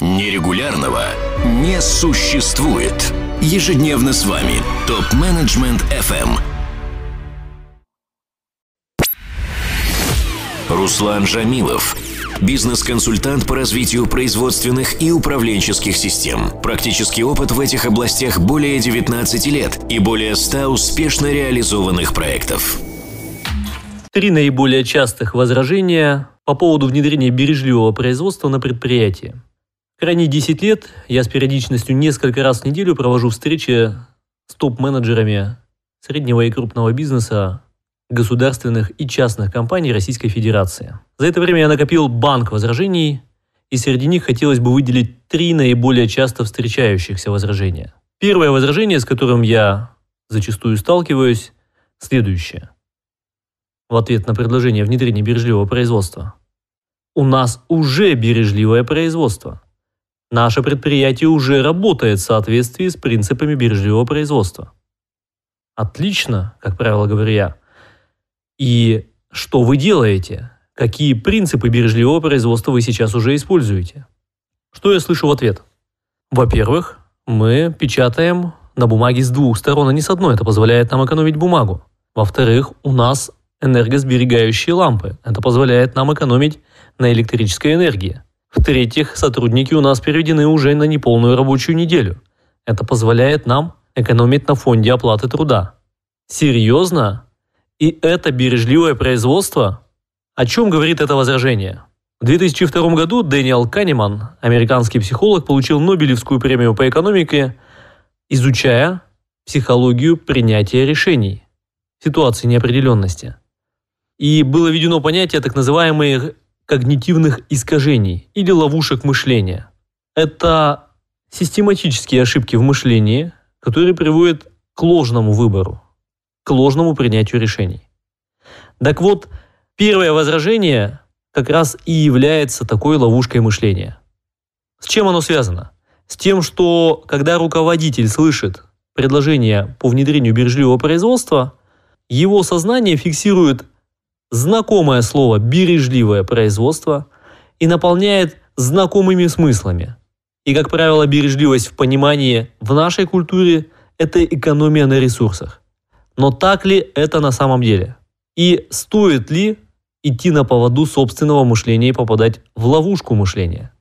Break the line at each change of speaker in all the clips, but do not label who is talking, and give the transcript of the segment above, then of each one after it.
Нерегулярного не существует. Ежедневно с вами ТОП-менеджмент FM. Руслан Жамилов. Бизнес-консультант по развитию производственных и управленческих систем. Практический опыт в этих областях более 19 лет и более 100 успешно реализованных проектов.
Три наиболее частых возражения по поводу внедрения бережливого производства на предприятии. Крайние 10 лет я с периодичностью несколько раз в неделю провожу встречи с топ-менеджерами среднего и крупного бизнеса государственных и частных компаний Российской Федерации. За это время я накопил банк возражений, и среди них хотелось бы выделить три наиболее часто встречающихся возражения. Первое возражение, с которым я зачастую сталкиваюсь, следующее. В ответ на предложение внедрения бережливого производства. У нас уже бережливое производство. Наше предприятие уже работает в соответствии с принципами бережливого производства. Отлично, как правило говорю я. И что вы делаете? Какие принципы бережливого производства вы сейчас уже используете? Что я слышу в ответ? Во-первых, мы печатаем на бумаге с двух сторон, а не с одной. Это позволяет нам экономить бумагу. Во-вторых, у нас энергосберегающие лампы. Это позволяет нам экономить на электрической энергии. В-третьих, сотрудники у нас переведены уже на неполную рабочую неделю. Это позволяет нам экономить на фонде оплаты труда. Серьезно? И это бережливое производство? О чем говорит это возражение? В 2002 году Дэниел Канеман, американский психолог, получил Нобелевскую премию по экономике, изучая психологию принятия решений ситуации неопределенности. И было введено понятие так называемых когнитивных искажений или ловушек мышления. Это систематические ошибки в мышлении, которые приводят к ложному выбору к ложному принятию решений. Так вот, первое возражение как раз и является такой ловушкой мышления. С чем оно связано? С тем, что когда руководитель слышит предложение по внедрению бережливого производства, его сознание фиксирует знакомое слово «бережливое производство» и наполняет знакомыми смыслами. И, как правило, бережливость в понимании в нашей культуре – это экономия на ресурсах. Но так ли это на самом деле? И стоит ли идти на поводу собственного мышления и попадать в ловушку мышления?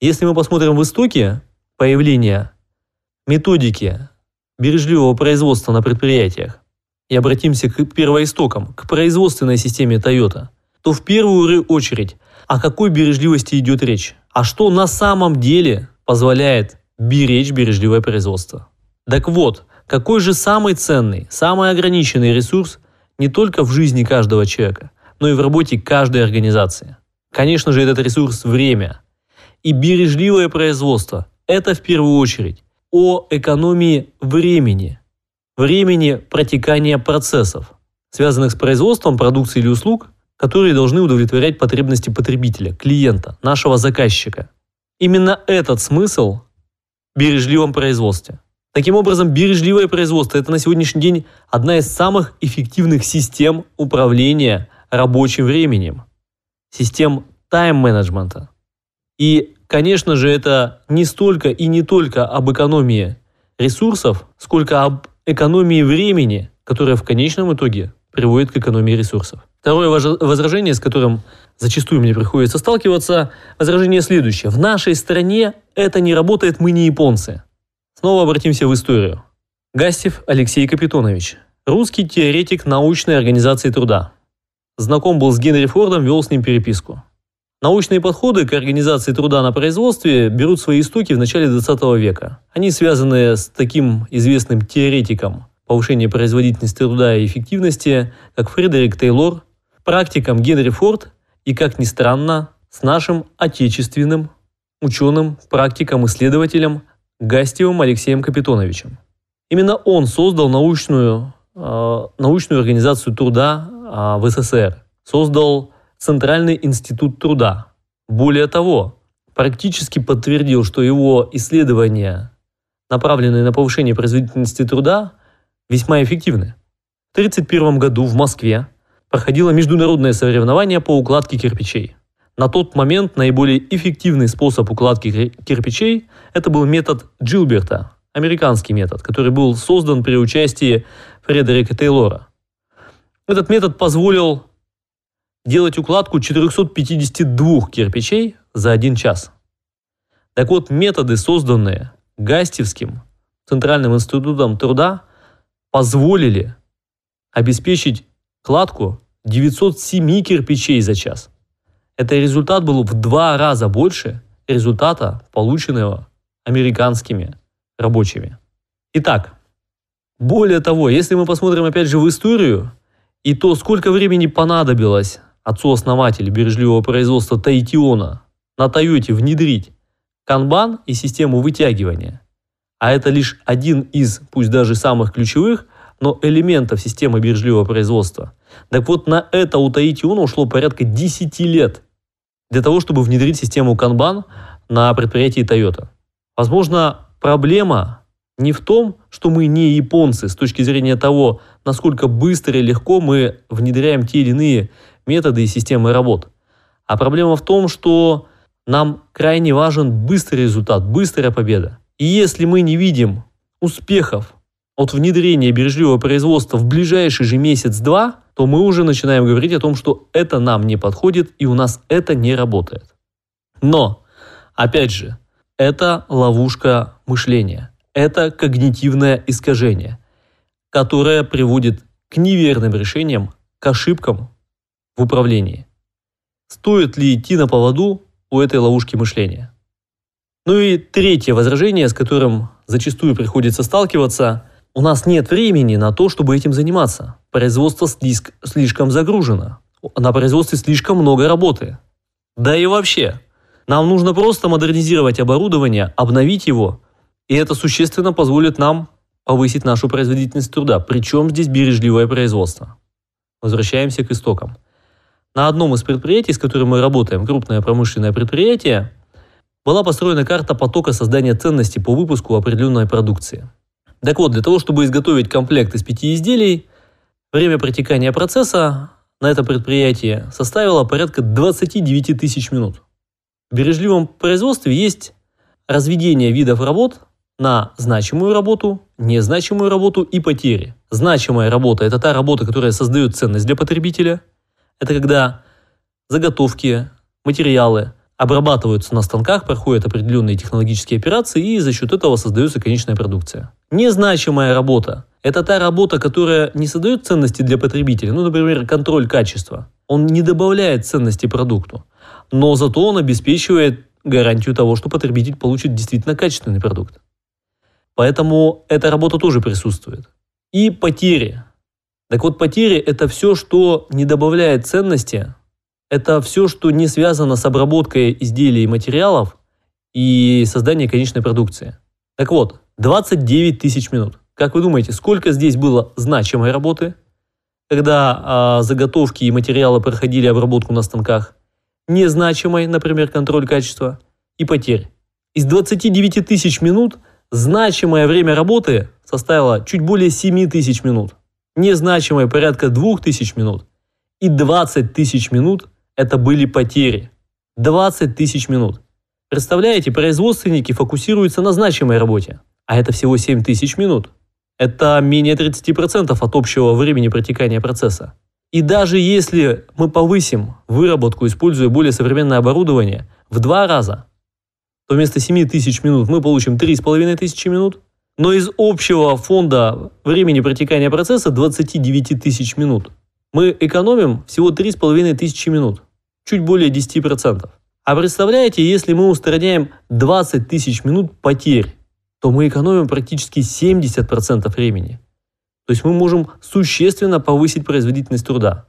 Если мы посмотрим в истоке появления методики бережливого производства на предприятиях и обратимся к первоистокам, к производственной системе Toyota, то в первую очередь о какой бережливости идет речь? А что на самом деле позволяет беречь бережливое производство? Так вот, какой же самый ценный, самый ограниченный ресурс не только в жизни каждого человека, но и в работе каждой организации? Конечно же, этот ресурс – время. И бережливое производство – это в первую очередь о экономии времени, времени протекания процессов, связанных с производством продукции или услуг, которые должны удовлетворять потребности потребителя, клиента, нашего заказчика. Именно этот смысл в бережливом производстве – Таким образом, бережливое производство – это на сегодняшний день одна из самых эффективных систем управления рабочим временем, систем тайм-менеджмента. И, конечно же, это не столько и не только об экономии ресурсов, сколько об экономии времени, которая в конечном итоге приводит к экономии ресурсов. Второе возражение, с которым зачастую мне приходится сталкиваться, возражение следующее. В нашей стране это не работает, мы не японцы. Снова обратимся в историю. Гастев Алексей Капитонович. Русский теоретик научной организации труда. Знаком был с Генри Фордом, вел с ним переписку. Научные подходы к организации труда на производстве берут свои истоки в начале 20 века. Они связаны с таким известным теоретиком повышения производительности труда и эффективности, как Фредерик Тейлор, практиком Генри Форд и, как ни странно, с нашим отечественным ученым, практиком, исследователем Гастевым Алексеем Капитоновичем. Именно он создал научную, э, научную организацию труда э, в СССР, создал Центральный институт труда. Более того, практически подтвердил, что его исследования, направленные на повышение производительности труда, весьма эффективны. В 1931 году в Москве проходило международное соревнование по укладке кирпичей. на тот момент наиболее эффективный способ укладки кирпичей – это был метод Джилберта, американский метод, который был создан при участии Фредерика Тейлора. Этот метод позволил делать укладку 452 кирпичей за один час. Так вот, методы, созданные Гастевским Центральным институтом труда, позволили обеспечить кладку 907 кирпичей за час. Это результат был в два раза больше результата, полученного американскими рабочими. Итак, более того, если мы посмотрим опять же в историю, и то, сколько времени понадобилось отцу-основателю бережливого производства Таитиона на Тойоте внедрить канбан и систему вытягивания, а это лишь один из, пусть даже самых ключевых, но элементов системы бережливого производства. Так вот, на это у Таитиона ушло порядка 10 лет для того, чтобы внедрить систему канбан на предприятии Toyota. Возможно, проблема не в том, что мы не японцы с точки зрения того, насколько быстро и легко мы внедряем те или иные методы и системы работ. А проблема в том, что нам крайне важен быстрый результат, быстрая победа. И если мы не видим успехов от внедрения бережливого производства в ближайший же месяц-два, то мы уже начинаем говорить о том, что это нам не подходит и у нас это не работает. Но, опять же, это ловушка мышления. Это когнитивное искажение, которое приводит к неверным решениям, к ошибкам в управлении. Стоит ли идти на поводу у этой ловушки мышления? Ну и третье возражение, с которым зачастую приходится сталкиваться, у нас нет времени на то, чтобы этим заниматься. Производство слишком загружено. На производстве слишком много работы. Да и вообще, нам нужно просто модернизировать оборудование, обновить его, и это существенно позволит нам повысить нашу производительность труда. Причем здесь бережливое производство. Возвращаемся к истокам. На одном из предприятий, с которым мы работаем, крупное промышленное предприятие, была построена карта потока создания ценностей по выпуску определенной продукции. Так вот, для того, чтобы изготовить комплект из пяти изделий, время протекания процесса на этом предприятии составило порядка 29 тысяч минут. В бережливом производстве есть разведение видов работ на значимую работу, незначимую работу и потери. Значимая работа – это та работа, которая создает ценность для потребителя. Это когда заготовки, материалы обрабатываются на станках, проходят определенные технологические операции и за счет этого создается конечная продукция. Незначимая работа – это та работа, которая не создает ценности для потребителя, ну, например, контроль качества. Он не добавляет ценности продукту но зато он обеспечивает гарантию того, что потребитель получит действительно качественный продукт. Поэтому эта работа тоже присутствует. И потери. Так вот, потери – это все, что не добавляет ценности, это все, что не связано с обработкой изделий и материалов и созданием конечной продукции. Так вот, 29 тысяч минут. Как вы думаете, сколько здесь было значимой работы, когда а, заготовки и материалы проходили обработку на станках? незначимой, например, контроль качества, и потерь. Из 29 тысяч минут значимое время работы составило чуть более 7 тысяч минут, незначимое порядка 2 тысяч минут, и 20 тысяч минут это были потери. 20 тысяч минут. Представляете, производственники фокусируются на значимой работе, а это всего 7 тысяч минут. Это менее 30% от общего времени протекания процесса. И даже если мы повысим выработку, используя более современное оборудование, в два раза, то вместо 7 тысяч минут мы получим 3,5 тысячи минут, но из общего фонда времени протекания процесса 29 тысяч минут мы экономим всего 3,5 тысячи минут, чуть более 10%. А представляете, если мы устраняем 20 тысяч минут потерь, то мы экономим практически 70% времени. То есть мы можем существенно повысить производительность труда,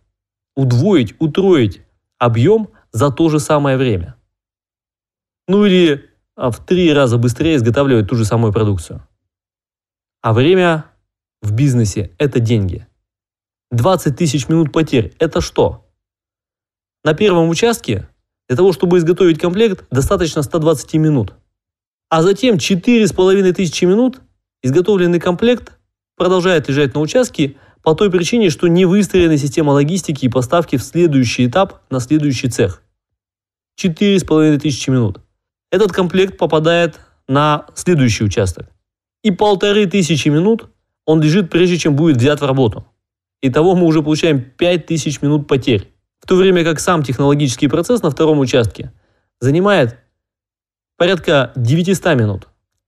удвоить, утроить объем за то же самое время. Ну или а, в три раза быстрее изготавливать ту же самую продукцию. А время в бизнесе – это деньги. 20 тысяч минут потерь – это что? На первом участке для того, чтобы изготовить комплект, достаточно 120 минут. А затем 4,5 тысячи минут изготовленный комплект продолжает лежать на участке по той причине, что не выстроена система логистики и поставки в следующий этап на следующий цех. 4500 минут. Этот комплект попадает на следующий участок. И полторы тысячи минут он лежит, прежде чем будет взят в работу. Итого мы уже получаем 5000 минут потерь. В то время как сам технологический процесс на втором участке занимает порядка 900 минут.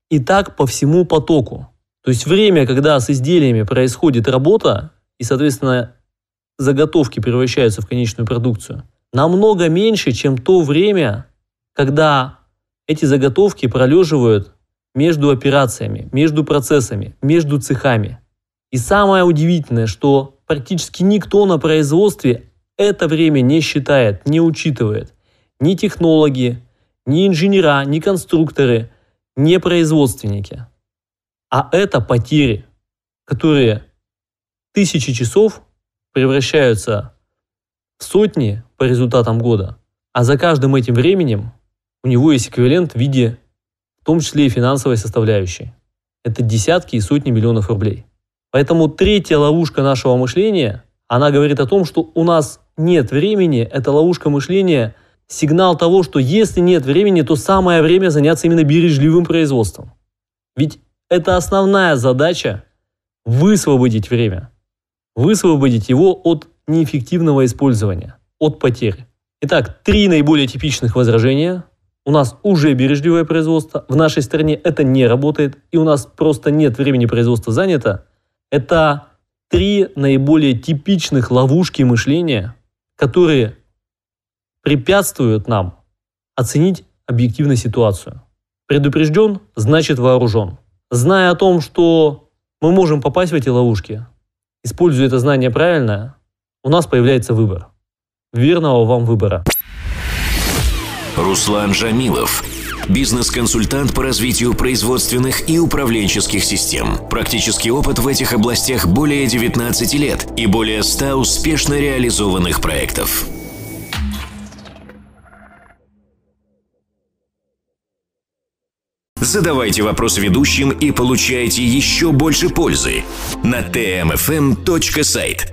И так по всему потоку. То есть время, когда с изделиями происходит работа, и, соответственно, заготовки превращаются в конечную продукцию, намного меньше, чем то время, когда эти заготовки пролеживают между операциями, между процессами, между цехами. И самое удивительное, что практически никто на производстве это время не считает, не учитывает. Ни технологи, ни инженера, ни конструкторы, ни производственники. А это потери, которые тысячи часов превращаются в сотни по результатам года. А за каждым этим временем у него есть эквивалент в виде, в том числе и финансовой составляющей. Это десятки и сотни миллионов рублей. Поэтому третья ловушка нашего мышления, она говорит о том, что у нас нет времени, это ловушка мышления, сигнал того, что если нет времени, то самое время заняться именно бережливым производством. Ведь это основная задача – высвободить время. Высвободить его от неэффективного использования, от потерь. Итак, три наиболее типичных возражения. У нас уже бережливое производство, в нашей стране это не работает, и у нас просто нет времени производства занято. Это три наиболее типичных ловушки мышления, которые препятствуют нам оценить объективно ситуацию. Предупрежден – значит вооружен. Зная о том, что мы можем попасть в эти ловушки, используя это знание правильно, у нас появляется выбор. Верного вам выбора.
Руслан Жамилов Бизнес-консультант по развитию производственных и управленческих систем. Практический опыт в этих областях более 19 лет и более 100 успешно реализованных проектов. Задавайте вопросы ведущим и получайте еще больше пользы на tmfm.site.